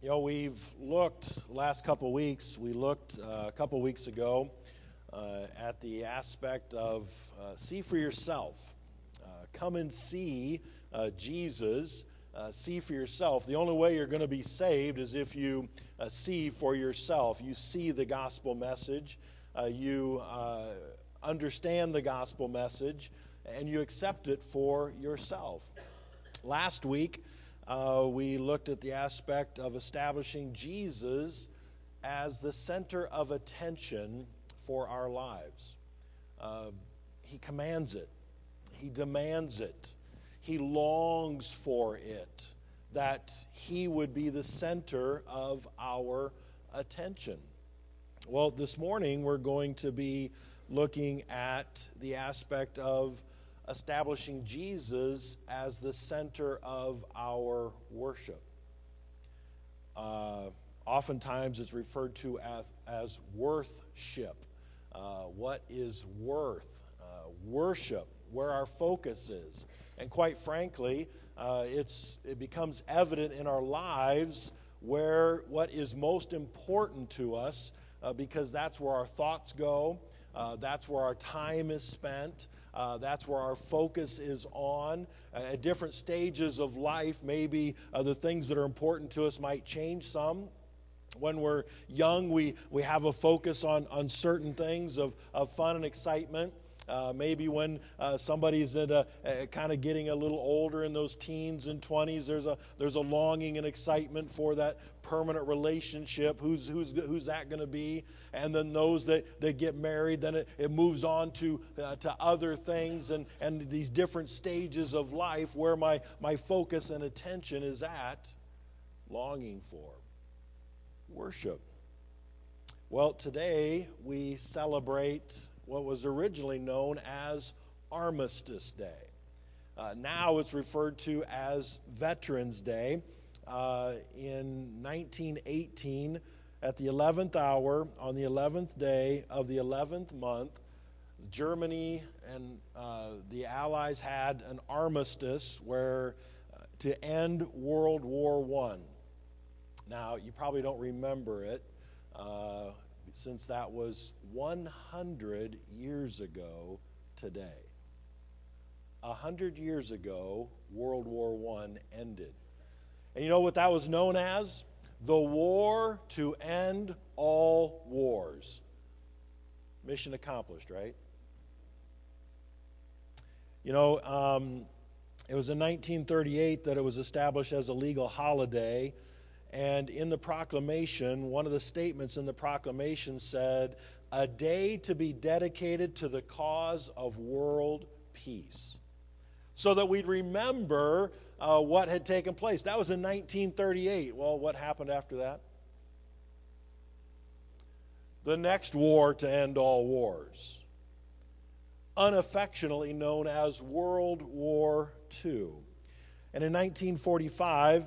You know, we've looked last couple weeks. We looked uh, a couple weeks ago uh, at the aspect of uh, see for yourself. Uh, come and see uh, Jesus. Uh, see for yourself. The only way you're going to be saved is if you see for yourself. You see the gospel message. you understand the gospel message, and you accept it for yourself. Last week uh, we looked at the aspect of establishing Jesus as the center of attention for our lives. Uh, he commands it, He demands it, He longs for it, that He would be the center of our attention. Well, this morning we're going to be looking at the aspect of establishing Jesus as the center of our worship. Uh, oftentimes it's referred to as, as worthship. Uh, what is worth? Uh, worship, where our focus is. And quite frankly, uh, it's, it becomes evident in our lives where what is most important to us, uh, because that's where our thoughts go, uh, that's where our time is spent. Uh, that's where our focus is on. Uh, at different stages of life, maybe uh, the things that are important to us might change some. When we're young, we, we have a focus on, on certain things of, of fun and excitement. Uh, maybe when uh, somebody's at a, a kind of getting a little older in those teens and 20s, there's a, there's a longing and excitement for that permanent relationship. Who's, who's, who's that going to be? And then those that, that get married, then it, it moves on to, uh, to other things and, and these different stages of life where my, my focus and attention is at longing for worship. Well, today we celebrate what was originally known as Armistice Day. Uh, now it's referred to as Veterans Day. Uh, in 1918, at the 11th hour, on the 11th day of the 11th month, Germany and uh, the Allies had an armistice where uh, to end World War I. Now, you probably don't remember it. Since that was 100 years ago today. A hundred years ago, World War I ended. And you know what that was known as? The war to end all wars. Mission accomplished, right? You know, um, it was in 1938 that it was established as a legal holiday and in the proclamation, one of the statements in the proclamation said, a day to be dedicated to the cause of world peace. So that we'd remember uh, what had taken place. That was in 1938. Well, what happened after that? The next war to end all wars, unaffectionately known as World War II. And in 1945,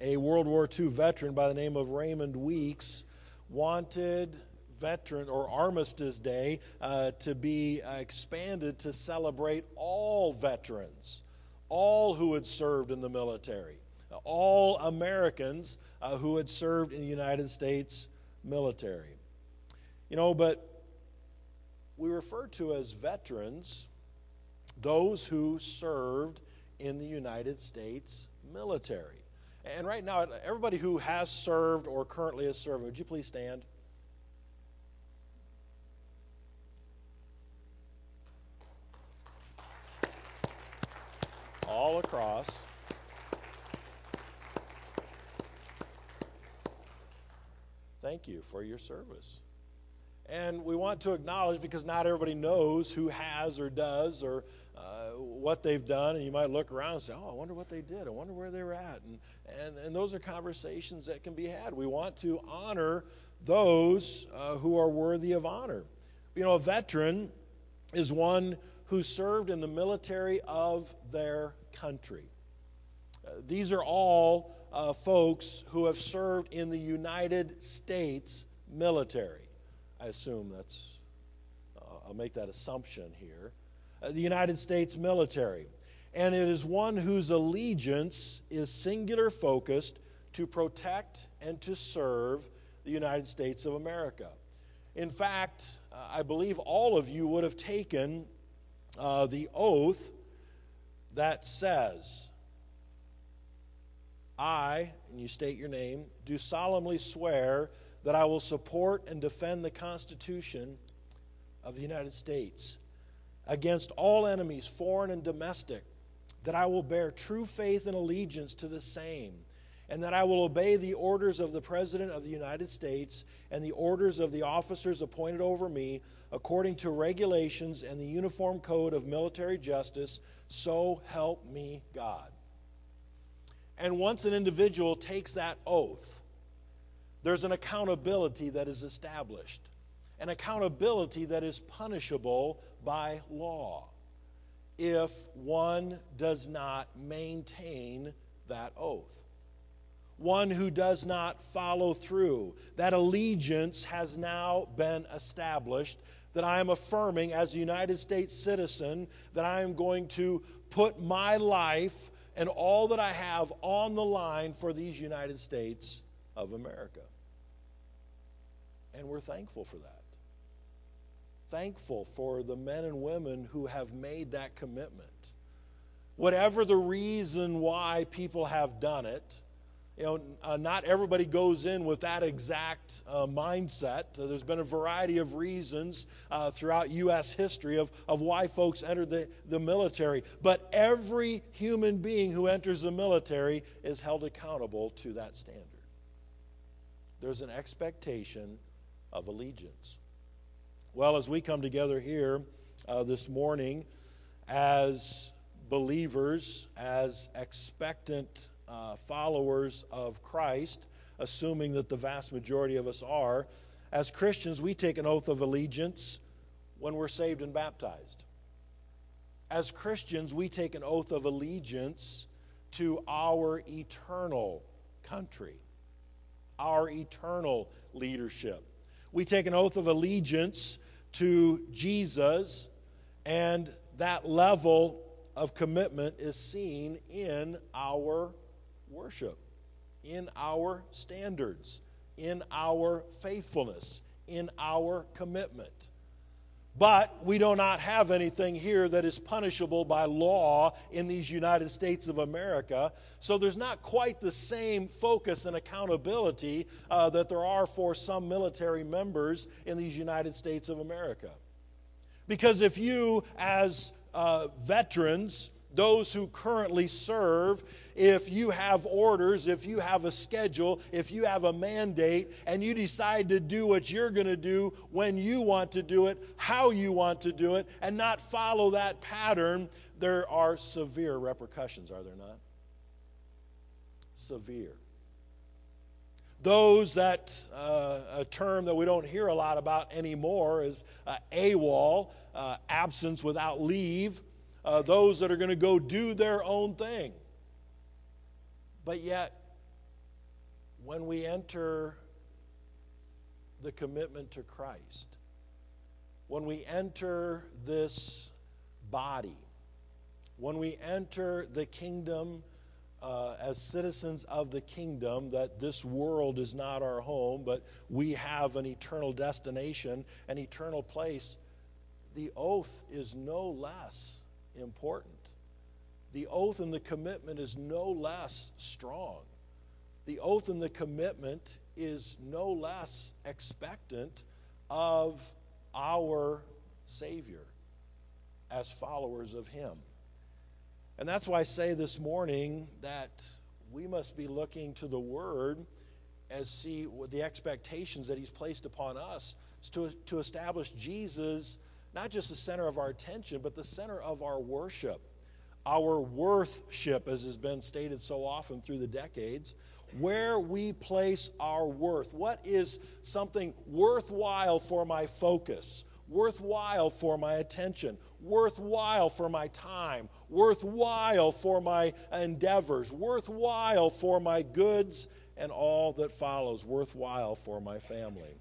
a World War II veteran by the name of Raymond Weeks wanted veteran or Armistice Day uh, to be uh, expanded to celebrate all veterans, all who had served in the military, all Americans uh, who had served in the United States military. You know, but we refer to as veterans those who served in the United States military. And right now, everybody who has served or currently is serving, would you please stand? All across. Thank you for your service. And we want to acknowledge because not everybody knows who has or does or what they've done. And you might look around and say, oh, I wonder what they did. I wonder where they were at. And, and, and those are conversations that can be had. We want to honor those uh, who are worthy of honor. You know, a veteran is one who served in the military of their country. Uh, these are all uh, folks who have served in the United States military. I assume that's, uh, I'll make that assumption here. Uh, the United States military. And it is one whose allegiance is singular focused to protect and to serve the United States of America. In fact, uh, I believe all of you would have taken uh, the oath that says, I, and you state your name, do solemnly swear that I will support and defend the Constitution of the United States against all enemies, foreign and domestic, that I will bear true faith and allegiance to the same, and that I will obey the orders of the President of the United States and the orders of the officers appointed over me according to regulations and the Uniform Code of Military Justice. So help me God. And once an individual takes that oath, there's an accountability that is established, an accountability that is punishable by law if one does not maintain that oath. One who does not follow through. That allegiance has now been established. That I am affirming as a United States citizen that I am going to put my life and all that I have on the line for these United States of America. And we're thankful for that. Thankful for the men and women who have made that commitment. Whatever the reason why people have done it, you know, uh, not everybody goes in with that exact uh, mindset. Uh, there's been a variety of reasons uh, throughout U.S. history of, of why folks entered the, the military. But every human being who enters the military is held accountable to that standard. There's an expectation of allegiance. Well, as we come together here uh, this morning as believers, as expectant uh, followers of Christ, assuming that the vast majority of us are, as Christians, we take an oath of allegiance when we're saved and baptized. As Christians, we take an oath of allegiance to our eternal country, our eternal leadership. We take an oath of allegiance to Jesus, and that level of commitment is seen in our worship, in our standards, in our faithfulness, in our commitment. But we do not have anything here that is punishable by law in these United States of America. So there's not quite the same focus and accountability uh, that there are for some military members in these United States of America. Because if you, as uh, veterans, those who currently serve, if you have orders, if you have a schedule, if you have a mandate, and you decide to do what you're going to do when you want to do it, how you want to do it, and not follow that pattern, there are severe repercussions, are there not? Severe. Those that, uh, a term that we don't hear a lot about anymore is uh, AWOL, uh, absence without leave uh, those that are going to go do their own thing. But yet, when we enter the commitment to Christ, when we enter this body, when we enter the kingdom uh, as citizens of the kingdom, that this world is not our home, but we have an eternal destination, an eternal place, the oath is no less important. The oath and the commitment is no less strong. The oath and the commitment is no less expectant of our Savior as followers of Him. And that's why I say this morning that we must be looking to the Word as see the expectations that He's placed upon us to, to establish Jesus not just the center of our attention, but the center of our worship. Our worthship, as has been stated so often through the decades, where we place our worth. What is something worthwhile for my focus, worthwhile for my attention, worthwhile for my time, worthwhile for my endeavors, worthwhile for my goods and all that follows, worthwhile for my family.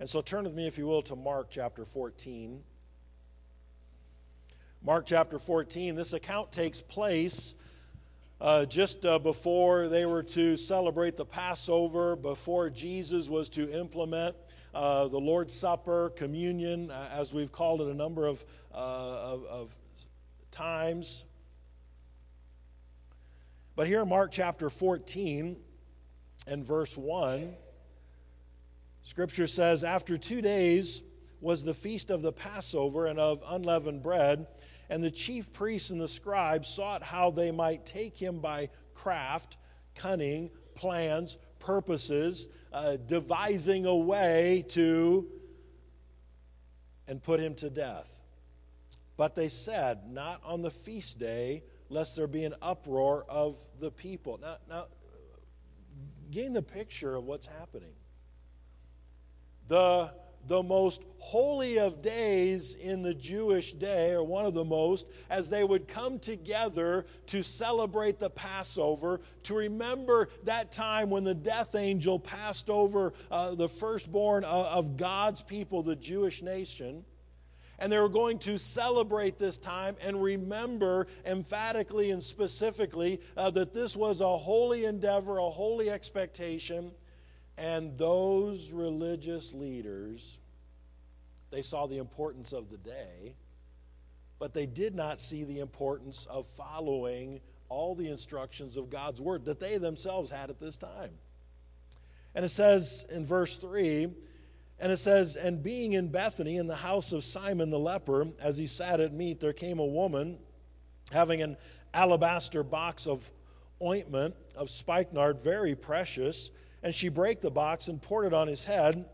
And so turn with me, if you will, to Mark chapter 14. Mark chapter 14, this account takes place uh, just uh, before they were to celebrate the Passover, before Jesus was to implement uh, the Lord's Supper, communion, uh, as we've called it a number of, uh, of, of times. But here in Mark chapter 14 and verse 1, Scripture says, After two days was the feast of the Passover and of unleavened bread. And the chief priests and the scribes sought how they might take him by craft, cunning, plans, purposes, uh, devising a way to and put him to death. But they said, Not on the feast day, lest there be an uproar of the people. Now, now gain the picture of what's happening. The the most holy of days in the Jewish day, or one of the most, as they would come together to celebrate the Passover, to remember that time when the death angel passed over uh, the firstborn of, of God's people, the Jewish nation. And they were going to celebrate this time and remember emphatically and specifically uh, that this was a holy endeavor, a holy expectation and those religious leaders, they saw the importance of the day, but they did not see the importance of following all the instructions of God's word that they themselves had at this time. And it says in verse 3, and it says, And being in Bethany in the house of Simon the leper, as he sat at meat, there came a woman having an alabaster box of ointment of spikenard, very precious and she brake the box and poured it on his head.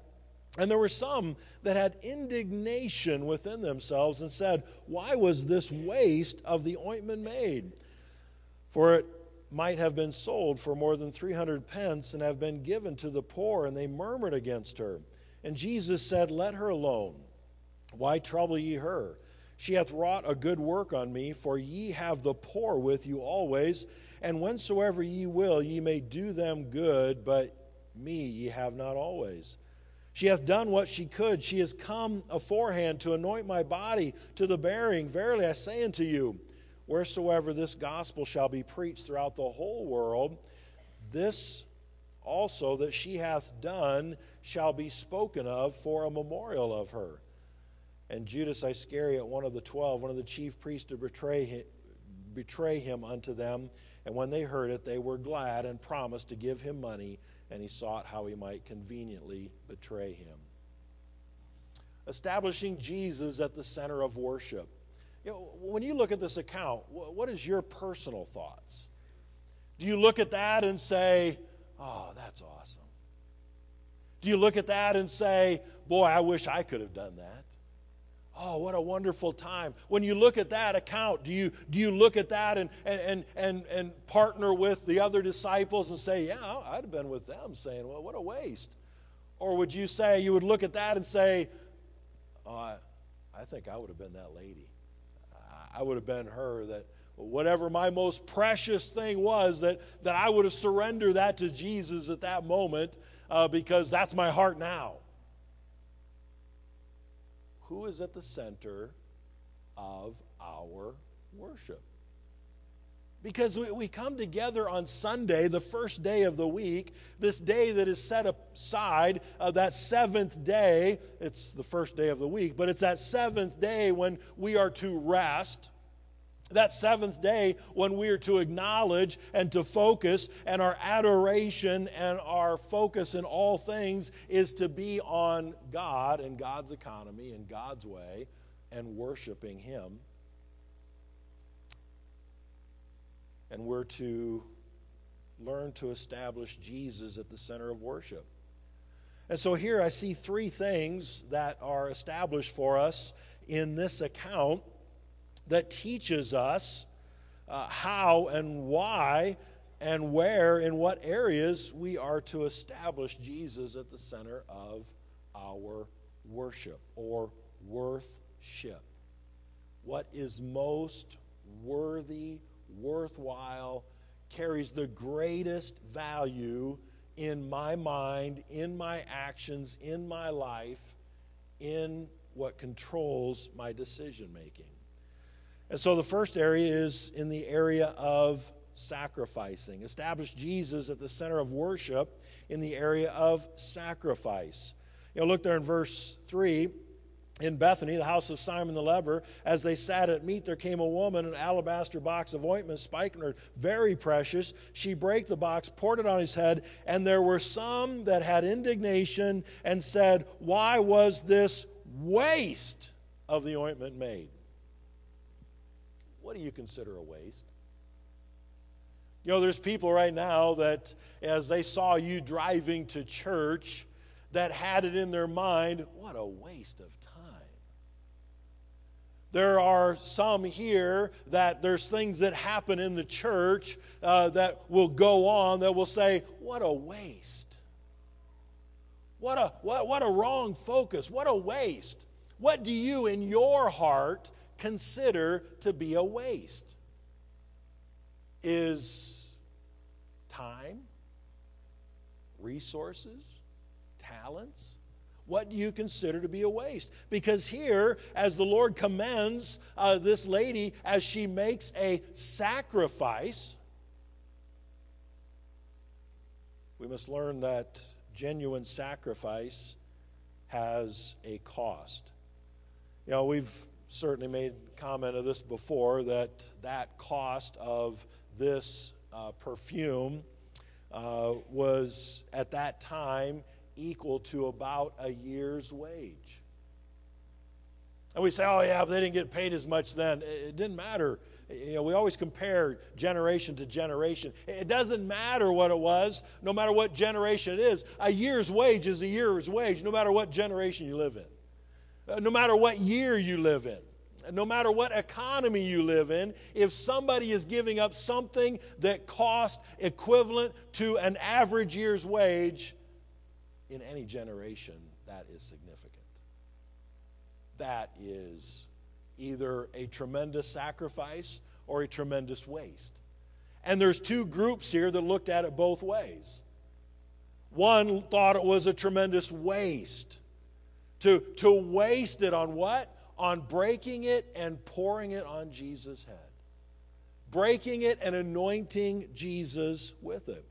And there were some that had indignation within themselves and said, Why was this waste of the ointment made? For it might have been sold for more than 300 pence and have been given to the poor. And they murmured against her. And Jesus said, Let her alone. Why trouble ye her? She hath wrought a good work on me, for ye have the poor with you always, and whensoever ye will, ye may do them good, but me ye have not always. She hath done what she could. She has come aforehand to anoint my body to the bearing. Verily I say unto you, wheresoever this gospel shall be preached throughout the whole world, this also that she hath done shall be spoken of for a memorial of her. And Judas Iscariot, one of the twelve, one of the chief priests, to betray him, betray him unto them. And when they heard it, they were glad and promised to give him money, and he sought how he might conveniently betray him. Establishing Jesus at the center of worship. You know, when you look at this account, what is your personal thoughts? Do you look at that and say, oh, that's awesome? Do you look at that and say, boy, I wish I could have done that? Oh, what a wonderful time. When you look at that account, do you, do you look at that and, and, and, and partner with the other disciples and say, Yeah, I'd have been with them, saying, Well, what a waste? Or would you say, you would look at that and say, Oh, I, I think I would have been that lady. I would have been her that whatever my most precious thing was, that, that I would have surrendered that to Jesus at that moment uh, because that's my heart now who is at the center of our worship. Because we, we come together on Sunday, the first day of the week, this day that is set aside, uh, that seventh day. It's the first day of the week, but it's that seventh day when we are to rest that seventh day when we are to acknowledge and to focus, and our adoration and our focus in all things is to be on God and God's economy and God's way and worshiping Him. And we're to learn to establish Jesus at the center of worship. And so here I see three things that are established for us in this account that teaches us uh, how and why and where, in what areas we are to establish Jesus at the center of our worship or worthship. What is most worthy, worthwhile, carries the greatest value in my mind, in my actions, in my life, in what controls my decision making. And so the first area is in the area of sacrificing, Establish Jesus at the center of worship in the area of sacrifice. You know, look there in verse 3 in Bethany, the house of Simon the leper, as they sat at meat, there came a woman, an alabaster box of ointment, spikenard, very precious. She brake the box, poured it on his head, and there were some that had indignation and said, Why was this waste of the ointment made? What do you consider a waste? You know, there's people right now that, as they saw you driving to church, that had it in their mind, what a waste of time. there are some here that there's things that happen in the church uh, that will go on that will say, What a waste. What a, what, what a wrong focus. What a waste. What do you in your heart consider to be a waste? Is time, resources, talents, what do you consider to be a waste? Because here, as the Lord commends uh, this lady as she makes a sacrifice, we must learn that genuine sacrifice has a cost. You know, we've certainly made comment of this before that that cost of this uh, perfume uh, was at that time equal to about a year's wage. And we say, oh, yeah, they didn't get paid as much then. It didn't matter. You know, we always compare generation to generation. It doesn't matter what it was, no matter what generation it is. A year's wage is a year's wage, no matter what generation you live in, Uh, no matter what year you live in no matter what economy you live in, if somebody is giving up something that costs equivalent to an average year's wage, in any generation, that is significant. That is either a tremendous sacrifice or a tremendous waste. And there's two groups here that looked at it both ways. One thought it was a tremendous waste. To, to waste it on what? On breaking it and pouring it on Jesus' head. Breaking it and anointing Jesus with it.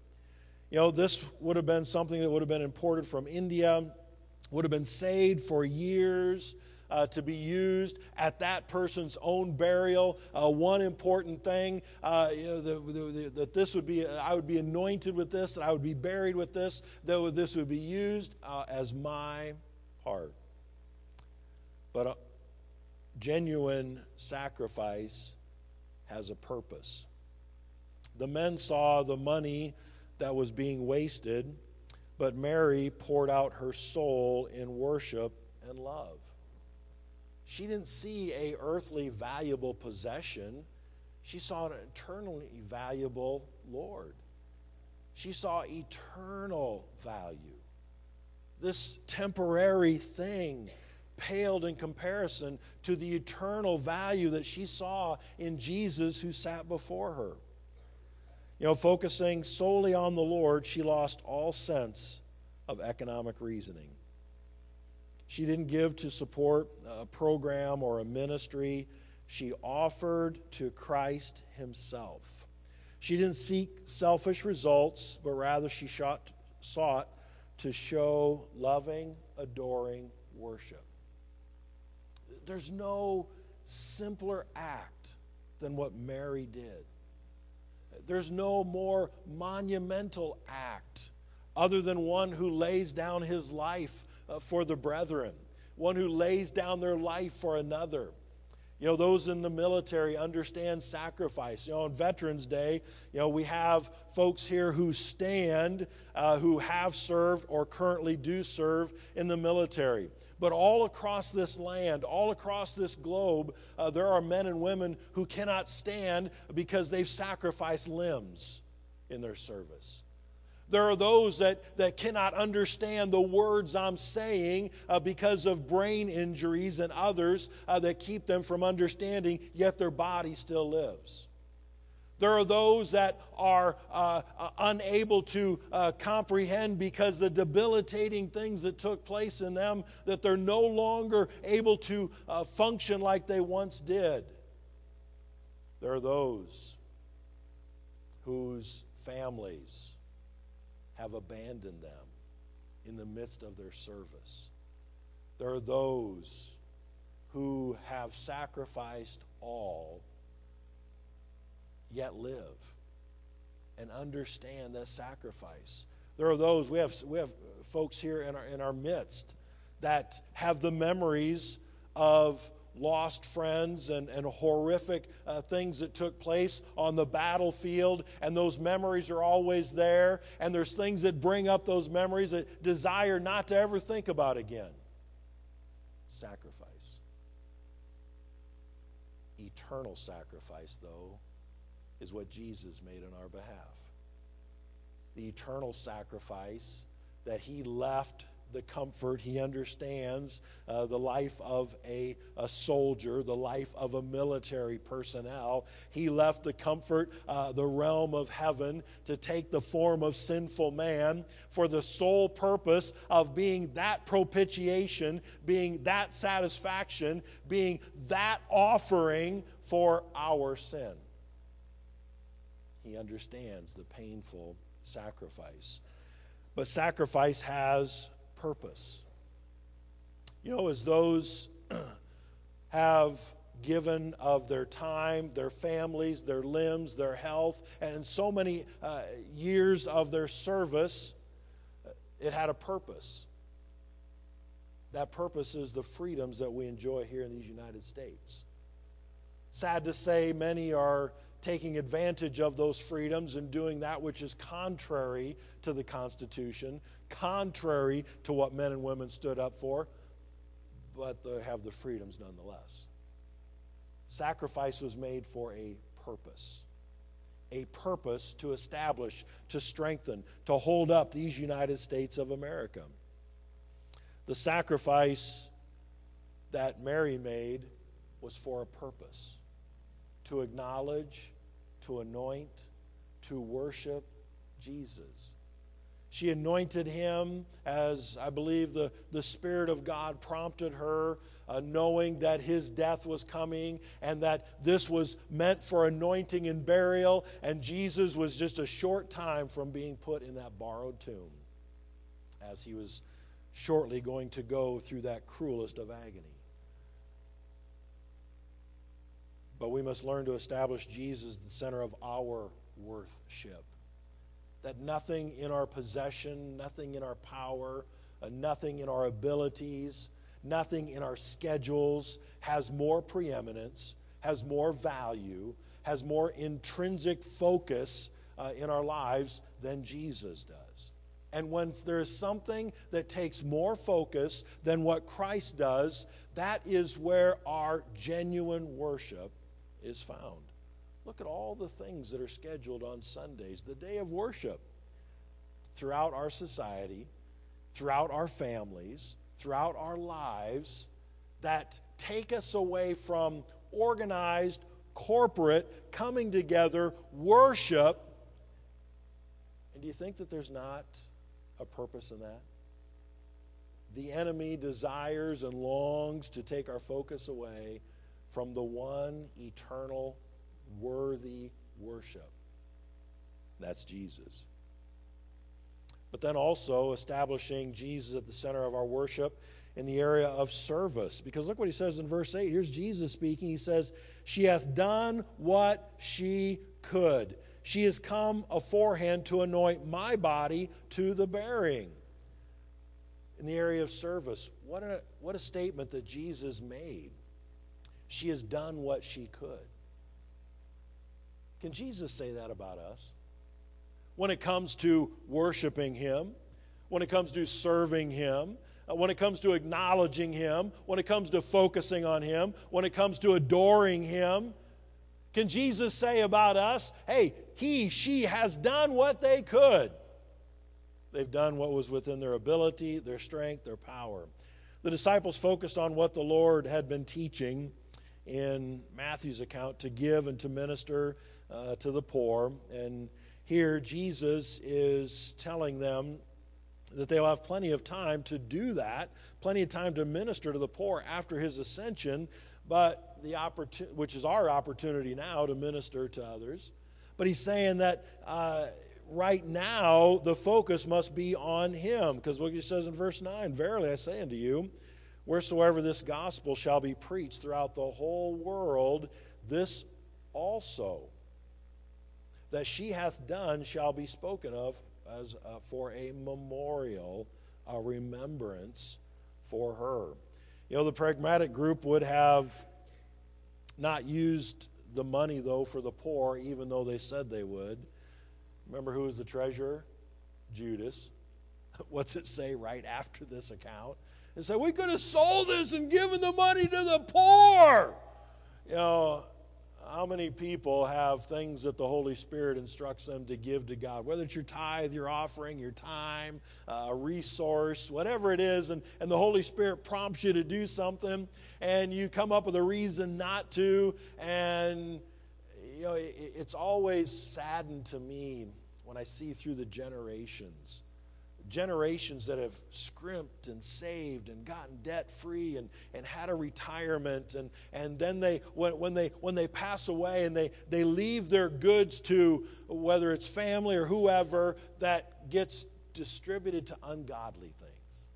You know, this would have been something that would have been imported from India, would have been saved for years. Uh, to be used at that person's own burial. Uh, one important thing uh, you know, the, that this would be, I would be anointed with this, that I would be buried with this, that this would be used uh, as my part. But a genuine sacrifice has a purpose. The men saw the money that was being wasted, but Mary poured out her soul in worship and love. She didn't see a earthly valuable possession. She saw an eternally valuable Lord. She saw eternal value. This temporary thing paled in comparison to the eternal value that she saw in Jesus who sat before her. You know, focusing solely on the Lord, she lost all sense of economic reasoning. She didn't give to support a program or a ministry. She offered to Christ Himself. She didn't seek selfish results, but rather she sought to show loving, adoring worship. There's no simpler act than what Mary did. There's no more monumental act other than one who lays down his life uh, for the brethren, one who lays down their life for another. You know, those in the military understand sacrifice. You know, on Veterans Day, you know, we have folks here who stand, uh, who have served or currently do serve in the military. But all across this land, all across this globe, uh, there are men and women who cannot stand because they've sacrificed limbs in their service. There are those that, that cannot understand the words I'm saying uh, because of brain injuries and others uh, that keep them from understanding, yet their body still lives. There are those that are uh, uh, unable to uh, comprehend because the debilitating things that took place in them, that they're no longer able to uh, function like they once did. There are those whose families have abandoned them in the midst of their service. There are those who have sacrificed all, yet live and understand that sacrifice. There are those, we have, we have folks here in our, in our midst that have the memories of lost friends and, and horrific uh, things that took place on the battlefield, and those memories are always there. And there's things that bring up those memories that desire not to ever think about again. Sacrifice. Eternal sacrifice, though, is what Jesus made on our behalf. The eternal sacrifice that he left the comfort. He understands uh, the life of a, a soldier, the life of a military personnel. He left the comfort, uh, the realm of heaven, to take the form of sinful man for the sole purpose of being that propitiation, being that satisfaction, being that offering for our sin. He understands the painful sacrifice. But sacrifice has purpose. You know, as those have given of their time, their families, their limbs, their health, and so many uh, years of their service, it had a purpose. That purpose is the freedoms that we enjoy here in these United States. Sad to say, many are taking advantage of those freedoms and doing that which is contrary to the Constitution, contrary to what men and women stood up for, but they have the freedoms nonetheless. Sacrifice was made for a purpose. A purpose to establish, to strengthen, to hold up these United States of America. The sacrifice that Mary made was for a purpose to acknowledge to anoint, to worship Jesus. She anointed him as I believe the, the Spirit of God prompted her, uh, knowing that his death was coming and that this was meant for anointing and burial, and Jesus was just a short time from being put in that borrowed tomb as he was shortly going to go through that cruelest of agony. But we must learn to establish Jesus the center of our worthship. That nothing in our possession, nothing in our power, uh, nothing in our abilities, nothing in our schedules has more preeminence, has more value, has more intrinsic focus uh, in our lives than Jesus does. And when there is something that takes more focus than what Christ does, that is where our genuine worship is found. Look at all the things that are scheduled on Sundays, the day of worship, throughout our society, throughout our families, throughout our lives, that take us away from organized, corporate, coming together, worship. And do you think that there's not a purpose in that? The enemy desires and longs to take our focus away from the one eternal, worthy worship. That's Jesus. But then also establishing Jesus at the center of our worship in the area of service. Because look what he says in verse 8. Here's Jesus speaking. He says, She hath done what she could. She has come aforehand to anoint my body to the burying. In the area of service, what a, what a statement that Jesus made. She has done what she could. Can Jesus say that about us? When it comes to worshiping Him, when it comes to serving Him, uh, when it comes to acknowledging Him, when it comes to focusing on Him, when it comes to adoring Him, can Jesus say about us, hey, he, she has done what they could? They've done what was within their ability, their strength, their power. The disciples focused on what the Lord had been teaching in Matthew's account to give and to minister uh, to the poor. And here Jesus is telling them that they'll have plenty of time to do that, plenty of time to minister to the poor after his ascension, but the opportunity, which is our opportunity now to minister to others. but he's saying that uh, right now the focus must be on him. Because look, he says in verse 9 Verily I say unto you, wheresoever this gospel shall be preached throughout the whole world, this also that she hath done shall be spoken of as uh, for a memorial, a remembrance for her. You know, the pragmatic group would have not used the money, though, for the poor, even though they said they would. Remember who was the treasurer? Judas. What's it say right after this account? It said, We could have sold this and given the money to the poor. You know, how many people have things that the Holy Spirit instructs them to give to God? Whether it's your tithe, your offering, your time, uh, a resource, whatever it is, and, and the Holy Spirit prompts you to do something, and you come up with a reason not to, and you know, it, it's always saddened to me when I see through the generations generations that have scrimped and saved and gotten debt free and, and had a retirement and, and then they when, when they when they pass away and they, they leave their goods to whether it's family or whoever that gets distributed to ungodly things.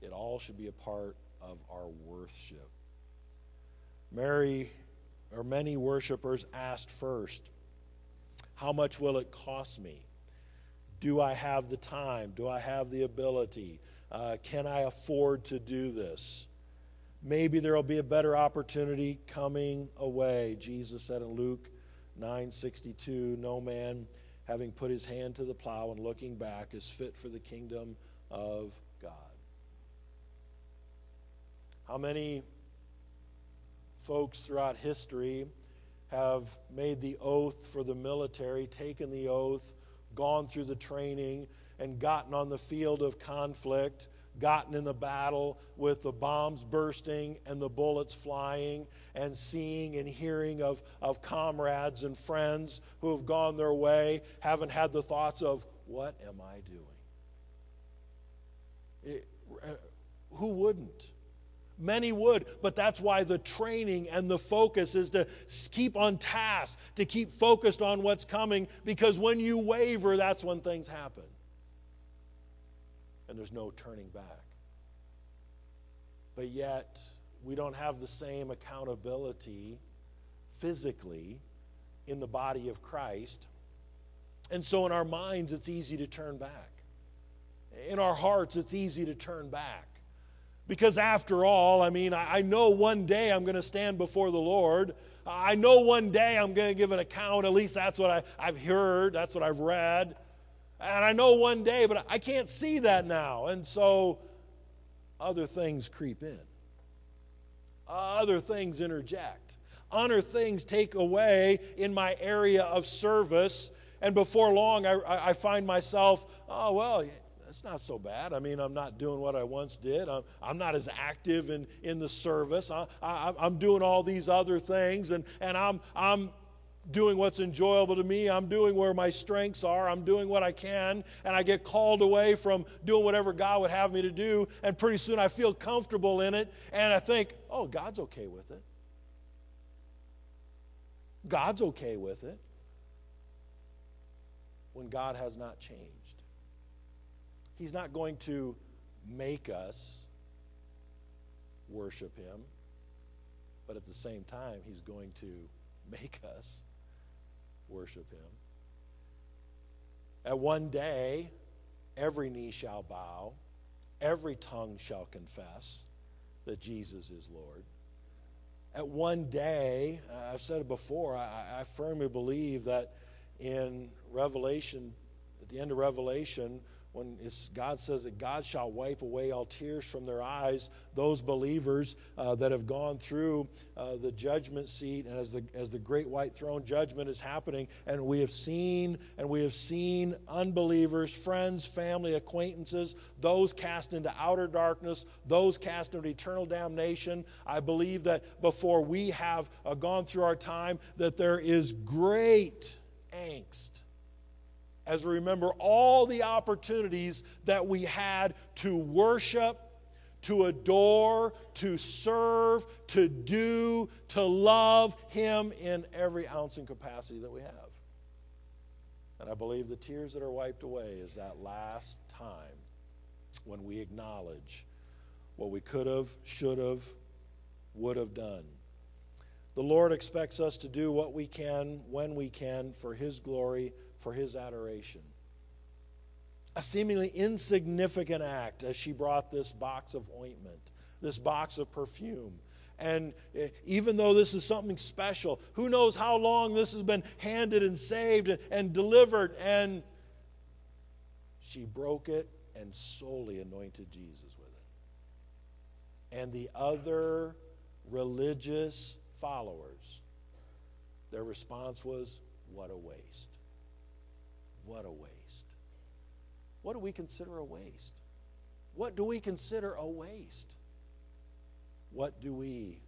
It all should be a part of our worship. Mary or many worshipers asked first how much will it cost me do I have the time? Do I have the ability? Uh, can I afford to do this? Maybe there will be a better opportunity coming away. Jesus said in Luke 9:62, "No man, having put his hand to the plow and looking back, is fit for the kingdom of God." How many folks throughout history have made the oath for the military, taken the oath, gone through the training and gotten on the field of conflict, gotten in the battle with the bombs bursting and the bullets flying, and seeing and hearing of, of comrades and friends who have gone their way, haven't had the thoughts of, what am I doing? It, uh, who wouldn't? Many would, but that's why the training and the focus is to keep on task, to keep focused on what's coming, because when you waver, that's when things happen. And there's no turning back. But yet, we don't have the same accountability physically in the body of Christ. And so, in our minds, it's easy to turn back. In our hearts, it's easy to turn back. Because after all, I mean, I know one day I'm going to stand before the Lord. I know one day I'm going to give an account. At least that's what I, I've heard, that's what I've read. And I know one day, but I can't see that now. And so other things creep in, other things interject, other things take away in my area of service. And before long, I, I find myself, oh, well, it's not so bad. I mean, I'm not doing what I once did. I'm, I'm not as active in, in the service. I, I, I'm doing all these other things, and, and I'm, I'm doing what's enjoyable to me. I'm doing where my strengths are. I'm doing what I can, and I get called away from doing whatever God would have me to do. And pretty soon I feel comfortable in it, and I think, oh, God's okay with it. God's okay with it when God has not changed. He's not going to make us worship Him, but at the same time, He's going to make us worship Him. At one day, every knee shall bow, every tongue shall confess that Jesus is Lord. At one day, I've said it before, I, I firmly believe that in Revelation, at the end of Revelation, when God says that God shall wipe away all tears from their eyes, those believers uh, that have gone through uh, the judgment seat, and as the, as the great white throne judgment is happening, and we have seen, and we have seen unbelievers, friends, family, acquaintances, those cast into outer darkness, those cast into eternal damnation. I believe that before we have uh, gone through our time, that there is great angst as we remember all the opportunities that we had to worship, to adore, to serve, to do, to love Him in every ounce and capacity that we have. And I believe the tears that are wiped away is that last time when we acknowledge what we could have, should have, would have done. The Lord expects us to do what we can, when we can, for His glory, for His adoration. A seemingly insignificant act as she brought this box of ointment, this box of perfume. And eh, even though this is something special, who knows how long this has been handed and saved and, and delivered. And she broke it and solely anointed Jesus with it. And the other religious followers, their response was, What a waste. What a waste. What do we consider a waste? What do we consider a waste? What do we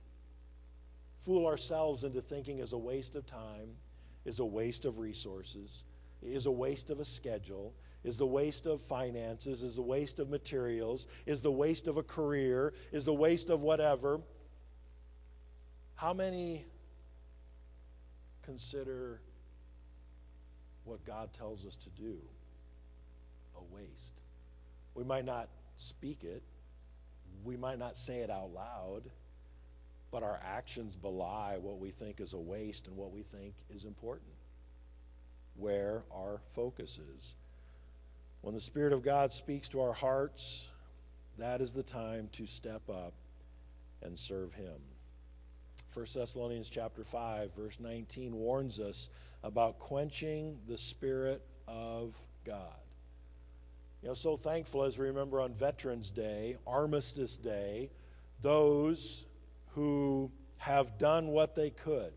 fool ourselves into thinking is a waste of time, is a waste of resources, is a waste of a schedule, is the waste of finances, is the waste of materials, is the waste of a career, is the waste of whatever. How many consider what God tells us to do a waste? We might not speak it, we might not say it out loud, but our actions belie what we think is a waste and what we think is important. Where our focus is. When the Spirit of God speaks to our hearts, that is the time to step up and serve Him. 1 Thessalonians chapter 5 verse 19 warns us about quenching the spirit of God. You know, so thankful as we remember on Veterans Day, Armistice Day, those who have done what they could,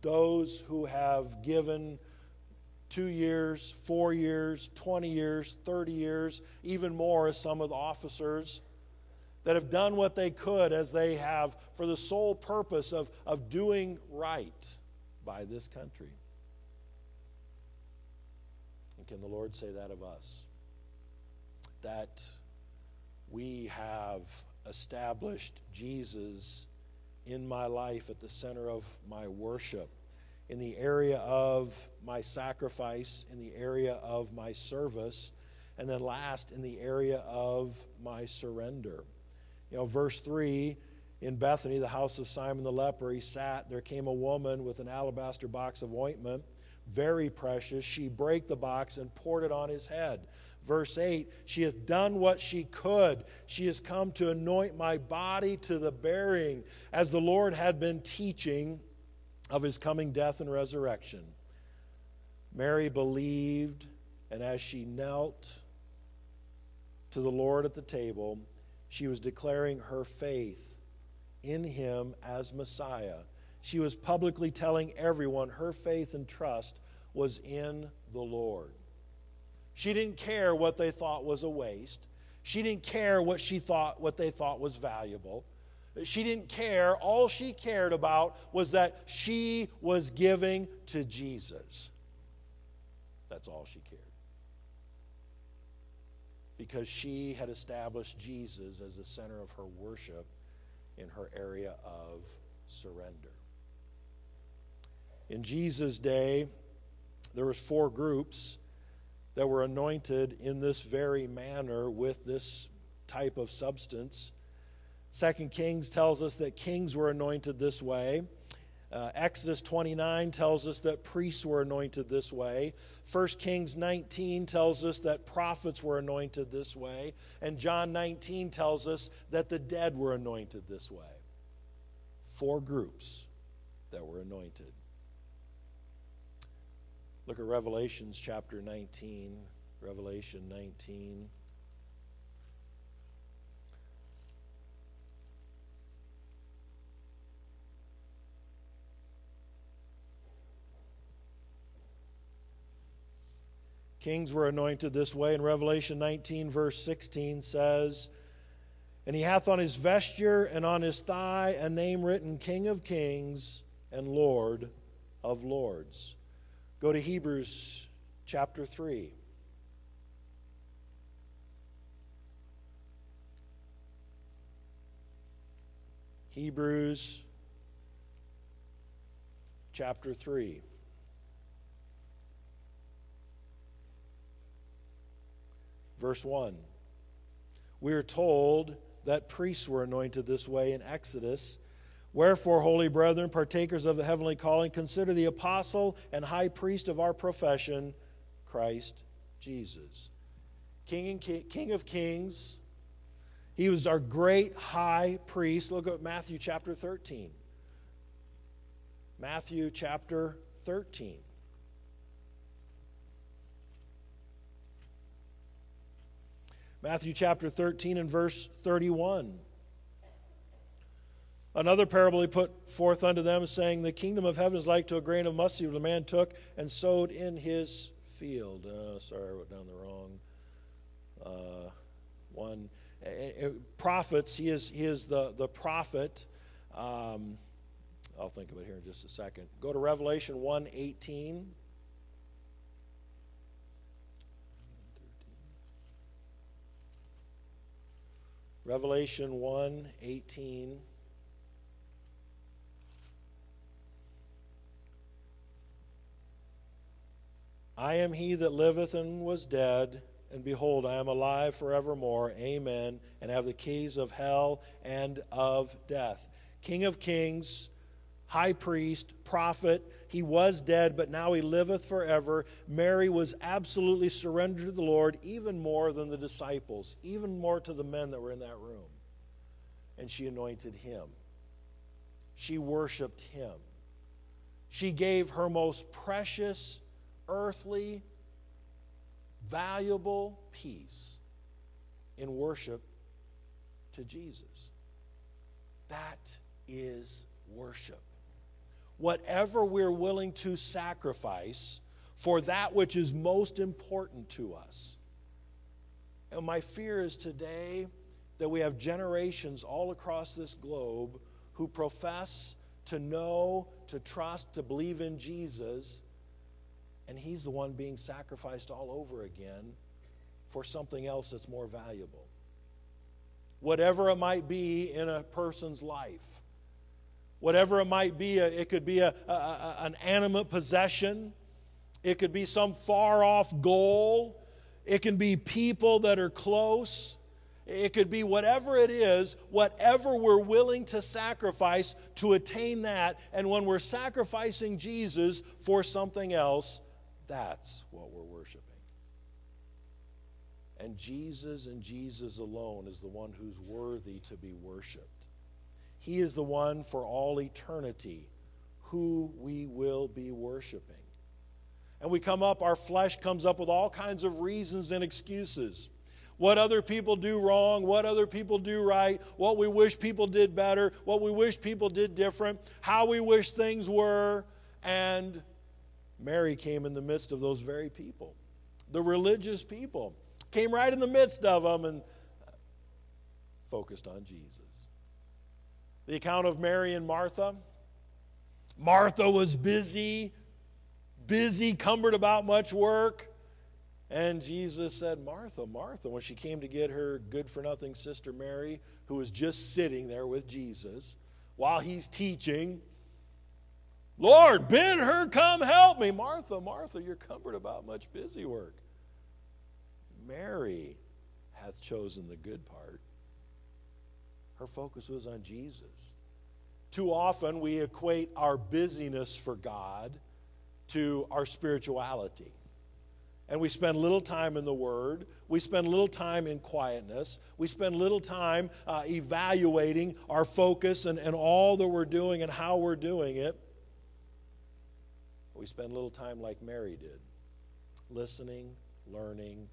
those who have given two years, four years, 20 years, 30 years, even more as some of the officers that have done what they could as they have for the sole purpose of, of doing right by this country. And can the Lord say that of us? That we have established Jesus in my life at the center of my worship, in the area of my sacrifice, in the area of my service, and then last, in the area of my surrender. You know, verse 3 in Bethany, the house of Simon the leper, he sat. There came a woman with an alabaster box of ointment, very precious. She brake the box and poured it on his head. Verse 8 She hath done what she could. She has come to anoint my body to the burying, as the Lord had been teaching of his coming death and resurrection. Mary believed, and as she knelt to the Lord at the table, she was declaring her faith in him as Messiah. She was publicly telling everyone her faith and trust was in the Lord. She didn't care what they thought was a waste. She didn't care what she thought what they thought was valuable. She didn't care. All she cared about was that she was giving to Jesus. That's all she cared because she had established Jesus as the center of her worship in her area of surrender. In Jesus' day, there was four groups that were anointed in this very manner with this type of substance. Second Kings tells us that kings were anointed this way. Uh, Exodus 29 tells us that priests were anointed this way. 1 Kings 19 tells us that prophets were anointed this way. And John 19 tells us that the dead were anointed this way. Four groups that were anointed. Look at Revelations chapter 19. Revelation 19. Kings were anointed this way. In Revelation 19, verse 16 says, And he hath on his vesture and on his thigh a name written, King of Kings and Lord of Lords. Go to Hebrews chapter 3. Hebrews chapter 3. Verse 1. We are told that priests were anointed this way in Exodus. Wherefore, holy brethren, partakers of the heavenly calling, consider the apostle and high priest of our profession, Christ Jesus. King, and King, of kings. He was our great high priest. Look at Matthew chapter 13. Matthew chapter 13. Matthew chapter 13 and verse 31. Another parable he put forth unto them, saying, The kingdom of heaven is like to a grain of mustard which a man took and sowed in his field. Oh, sorry, I wrote down the wrong uh, one. Prophets, he is, he is the, the prophet. Um, I'll think of it here in just a second. Go to Revelation 1 18. Revelation 1 18. I am he that liveth and was dead, and behold, I am alive forevermore. Amen. And have the keys of hell and of death. King of kings, high priest, prophet. He was dead, but now he liveth forever. Mary was absolutely surrendered to the Lord, even more than the disciples, even more to the men that were in that room. And she anointed him. She worshiped him. She gave her most precious, earthly, valuable piece in worship to Jesus. That is worship whatever we're willing to sacrifice for that which is most important to us. And my fear is today that we have generations all across this globe who profess to know, to trust, to believe in Jesus, and He's the one being sacrificed all over again for something else that's more valuable. Whatever it might be in a person's life whatever it might be. Uh, it could be a, a, an animate possession, it could be some far off goal, it can be people that are close. It could be whatever it is, whatever we're willing to sacrifice to attain that. And when we're sacrificing Jesus for something else, that's what we're worshiping. And Jesus and Jesus alone is the one who's worthy to be worshiped. He is the one for all eternity who we will be worshiping. And we come up, our flesh comes up with all kinds of reasons and excuses. What other people do wrong, what other people do right, what we wish people did better, what we wish people did different, how we wish things were. And Mary came in the midst of those very people. The religious people came right in the midst of them and focused on Jesus the account of Mary and Martha. Martha was busy, busy, cumbered about much work. And Jesus said, Martha, Martha, when she came to get her good for nothing sister Mary, who was just sitting there with Jesus while he's teaching, Lord, bid her come help me. Martha, Martha, you're cumbered about much busy work. Mary hath chosen the good part. Her focus was on Jesus. Too often we equate our busyness for God to our spirituality. And we spend little time in the Word. We spend little time in quietness. We spend little time uh, evaluating our focus and, and all that we're doing and how we're doing it. We spend little time like Mary did listening, learning,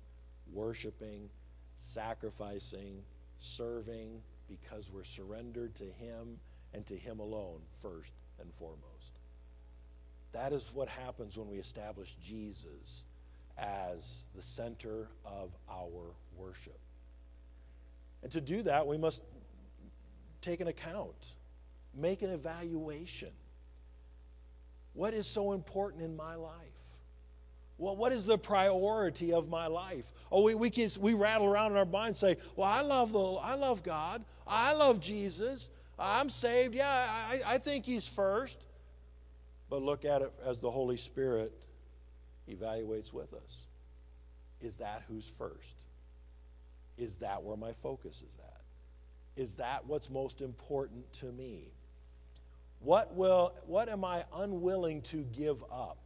worshiping, sacrificing, serving, because we're surrendered to Him and to Him alone, first and foremost. That is what happens when we establish Jesus as the center of our worship. And to do that, we must take an account, make an evaluation. What is so important in my life? Well, what is the priority of my life? Oh, we, we, can, we rattle around in our mind and say, Well, I love, the, I love God. I love Jesus. I'm saved. Yeah, I, I think He's first. But look at it as the Holy Spirit evaluates with us. Is that who's first? Is that where my focus is at? Is that what's most important to me? What will what am I unwilling to give up?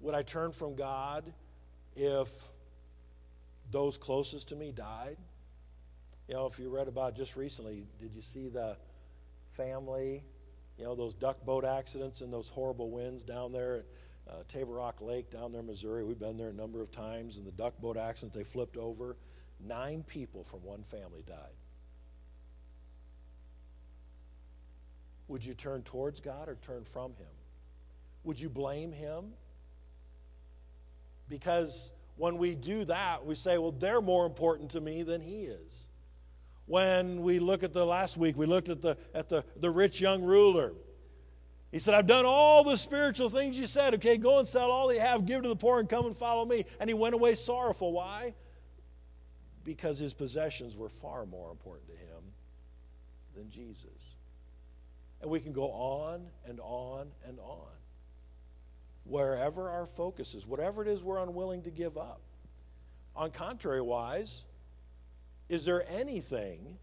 Would I turn from God if those closest to me died? You know, if you read about just recently, did you see the family, you know, those duck boat accidents and those horrible winds down there at uh, Table Rock Lake down there in Missouri? We've been there a number of times, and the duck boat accident, they flipped over. Nine people from one family died. Would you turn towards God or turn from Him? Would you blame Him? Because when we do that, we say, well, they're more important to me than He is. When we look at the last week, we looked at the, at the, the rich young ruler. He said, I've done all the spiritual things you said. Okay, go and sell all you have, give to the poor, and come and follow me. And he went away sorrowful. Why? Because his possessions were far more important to him than Jesus. And we can go on and on and on. Wherever our focus is, whatever it is we're unwilling to give up. On contrary wise, is there anything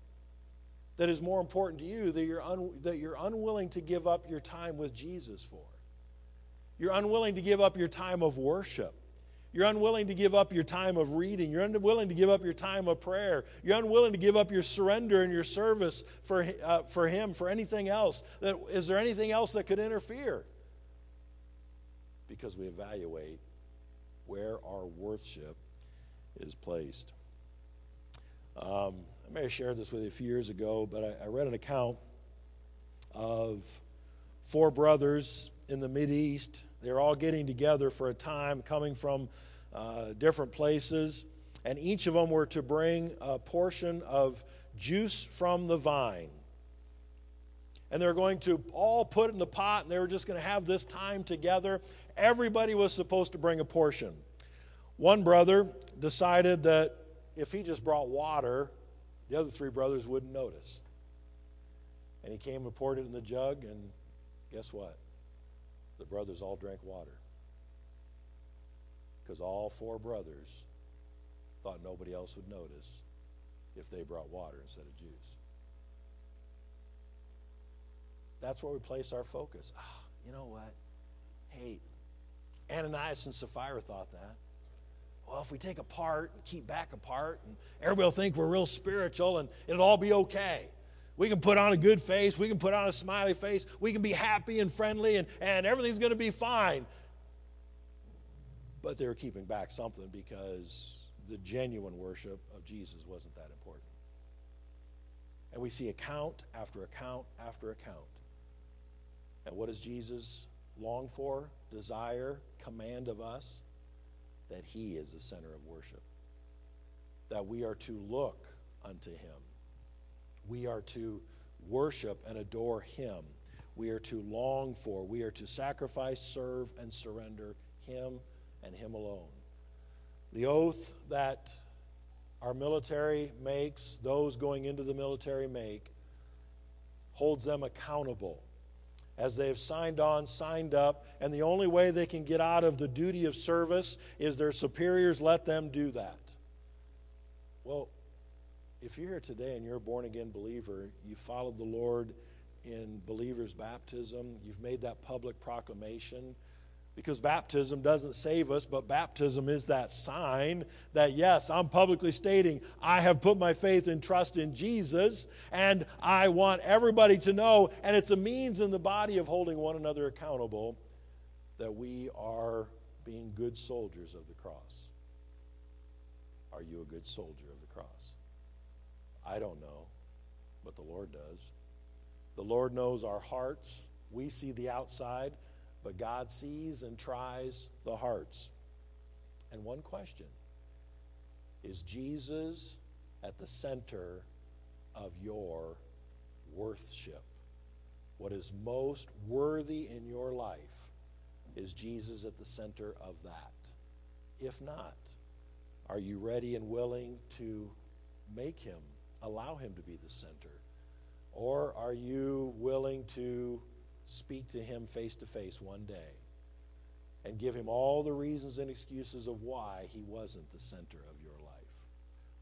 that is more important to you that you're, un, that you're unwilling to give up your time with Jesus for? You're unwilling to give up your time of worship. You're unwilling to give up your time of reading. You're unwilling to give up your time of prayer. You're unwilling to give up your surrender and your service for, uh, for Him, for anything else. That, is there anything else that could interfere? Because we evaluate where our worship is placed. Um, I may have shared this with you a few years ago, but I, I read an account of four brothers in the Mid East. They're all getting together for a time, coming from uh, different places, and each of them were to bring a portion of juice from the vine. And they're going to all put it in the pot, and they were just going to have this time together. Everybody was supposed to bring a portion. One brother decided that if he just brought water, the other three brothers wouldn't notice. And he came and poured it in the jug, and guess what? The brothers all drank water. Because all four brothers thought nobody else would notice if they brought water instead of juice. That's where we place our focus. Oh, you know what? Hey, Ananias and Sapphira thought that well, if we take apart and keep back apart, and everybody will think we're real spiritual and it'll all be okay. We can put on a good face, we can put on a smiley face, we can be happy and friendly, and, and everything's going to be fine. But they were keeping back something because the genuine worship of Jesus wasn't that important. And we see account after account after account. And what does Jesus long for, desire, command of us? That He is the center of worship, that we are to look unto Him. We are to worship and adore Him. We are to long for, we are to sacrifice, serve, and surrender Him and Him alone. The oath that our military makes, those going into the military make, holds them accountable as they have signed on, signed up, and the only way they can get out of the duty of service is their superiors let them do that. Well, if you're here today and you're a born again believer, you followed the Lord in believer's baptism, you've made that public proclamation because baptism doesn't save us, but baptism is that sign that, yes, I'm publicly stating I have put my faith and trust in Jesus, and I want everybody to know, and it's a means in the body of holding one another accountable that we are being good soldiers of the cross. Are you a good soldier of the cross? I don't know, but the Lord does. The Lord knows our hearts. We see the outside. But God sees and tries the hearts. And one question Is Jesus at the center of your worthship? What is most worthy in your life? Is Jesus at the center of that? If not, are you ready and willing to make him, allow him to be the center? Or are you willing to speak to him face to face one day and give him all the reasons and excuses of why he wasn't the center of?